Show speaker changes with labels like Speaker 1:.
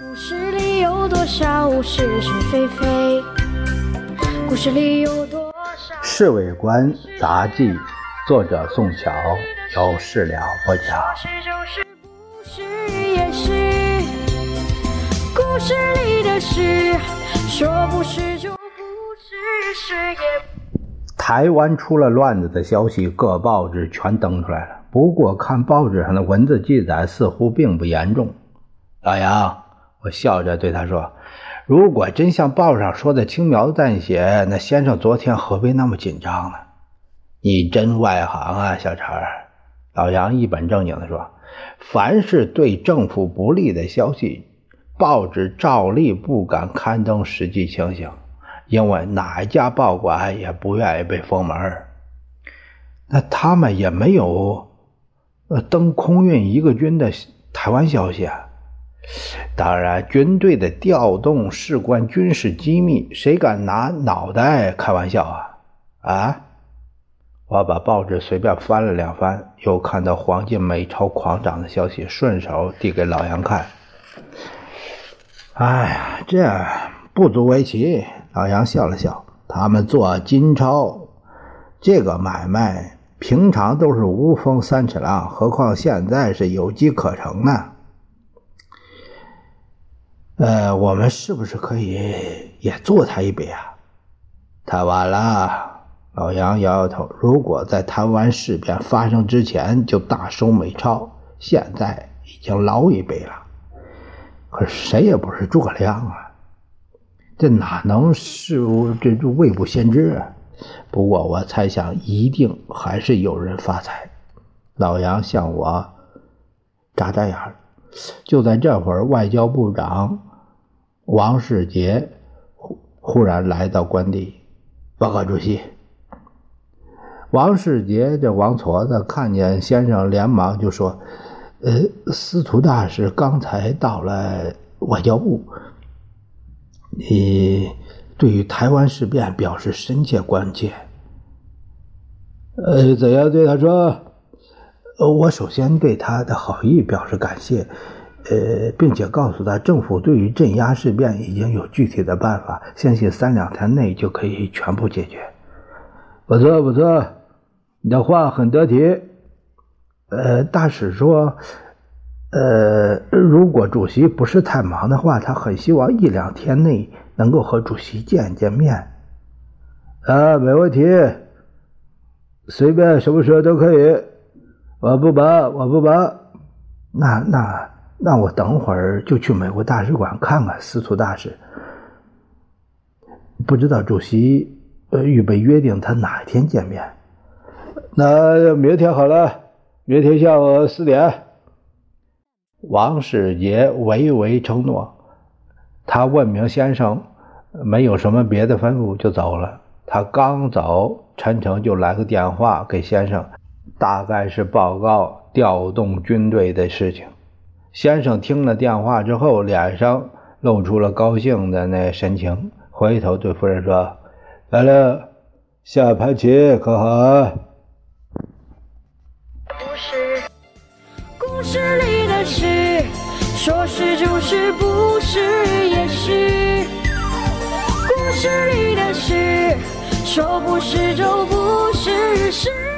Speaker 1: 故事里有多少是是非非？故事里有多少？
Speaker 2: 《侍卫官杂记》，作者宋晓，由事了播讲。
Speaker 1: 是就是不是也是，故事里的事，说不是就不是，是也。
Speaker 2: 台湾出了乱子的消息，各报纸全登出来了。不过看报纸上的文字记载，似乎并不严重。老杨，我笑着对他说：“如果真像报上说的轻描淡写，那先生昨天何必那么紧张呢？”你真外行啊，小陈。老杨一本正经地说：“凡是对政府不利的消息，报纸照例不敢刊登实际情形。”因为哪一家报馆也不愿意被封门那他们也没有呃登空运一个军的台湾消息啊。当然，军队的调动事关军事机密，谁敢拿脑袋开玩笑啊？啊！我把报纸随便翻了两翻，又看到黄金美钞狂涨的消息，顺手递给老杨看。哎呀，这不足为奇。老杨笑了笑，他们做金钞这个买卖，平常都是无风三尺浪，何况现在是有机可乘呢？呃，我们是不是可以也做他一笔啊？太晚了。老杨摇摇头，如果在台湾事变发生之前就大收美钞，现在已经捞一笔了。可是谁也不是诸葛亮啊。这哪能是这这未卜先知啊？不过我猜想，一定还是有人发财。老杨向我眨眨眼就在这会儿，外交部长王世杰忽忽然来到官邸，报告主席。王世杰这王矬子看见先生，连忙就说：“呃，司徒大使刚才到了外交部。”你对于台湾事变表示深切关切。呃，怎样对他说？呃，我首先对他的好意表示感谢，呃，并且告诉他，政府对于镇压事变已经有具体的办法，相信三两天内就可以全部解决。不错，不错，你的话很得体。呃，大使说。呃，如果主席不是太忙的话，他很希望一两天内能够和主席见见面。啊，没问题，随便什么时候都可以。我不忙，我不忙。那那那，我等会儿就去美国大使馆看看司徒大使。不知道主席呃预备约定他哪一天见面？那明天好了，明天下午四点。王世杰唯唯承诺，他问明先生没有什么别的吩咐就走了。他刚走，陈诚就来个电话给先生，大概是报告调动军队的事情。先生听了电话之后，脸上露出了高兴的那神情，回头对夫人说：“来了，下盘棋可好？”
Speaker 1: 不是，故事里。的事，说是就是，不是也是。故事里的事，说不是就不是，是。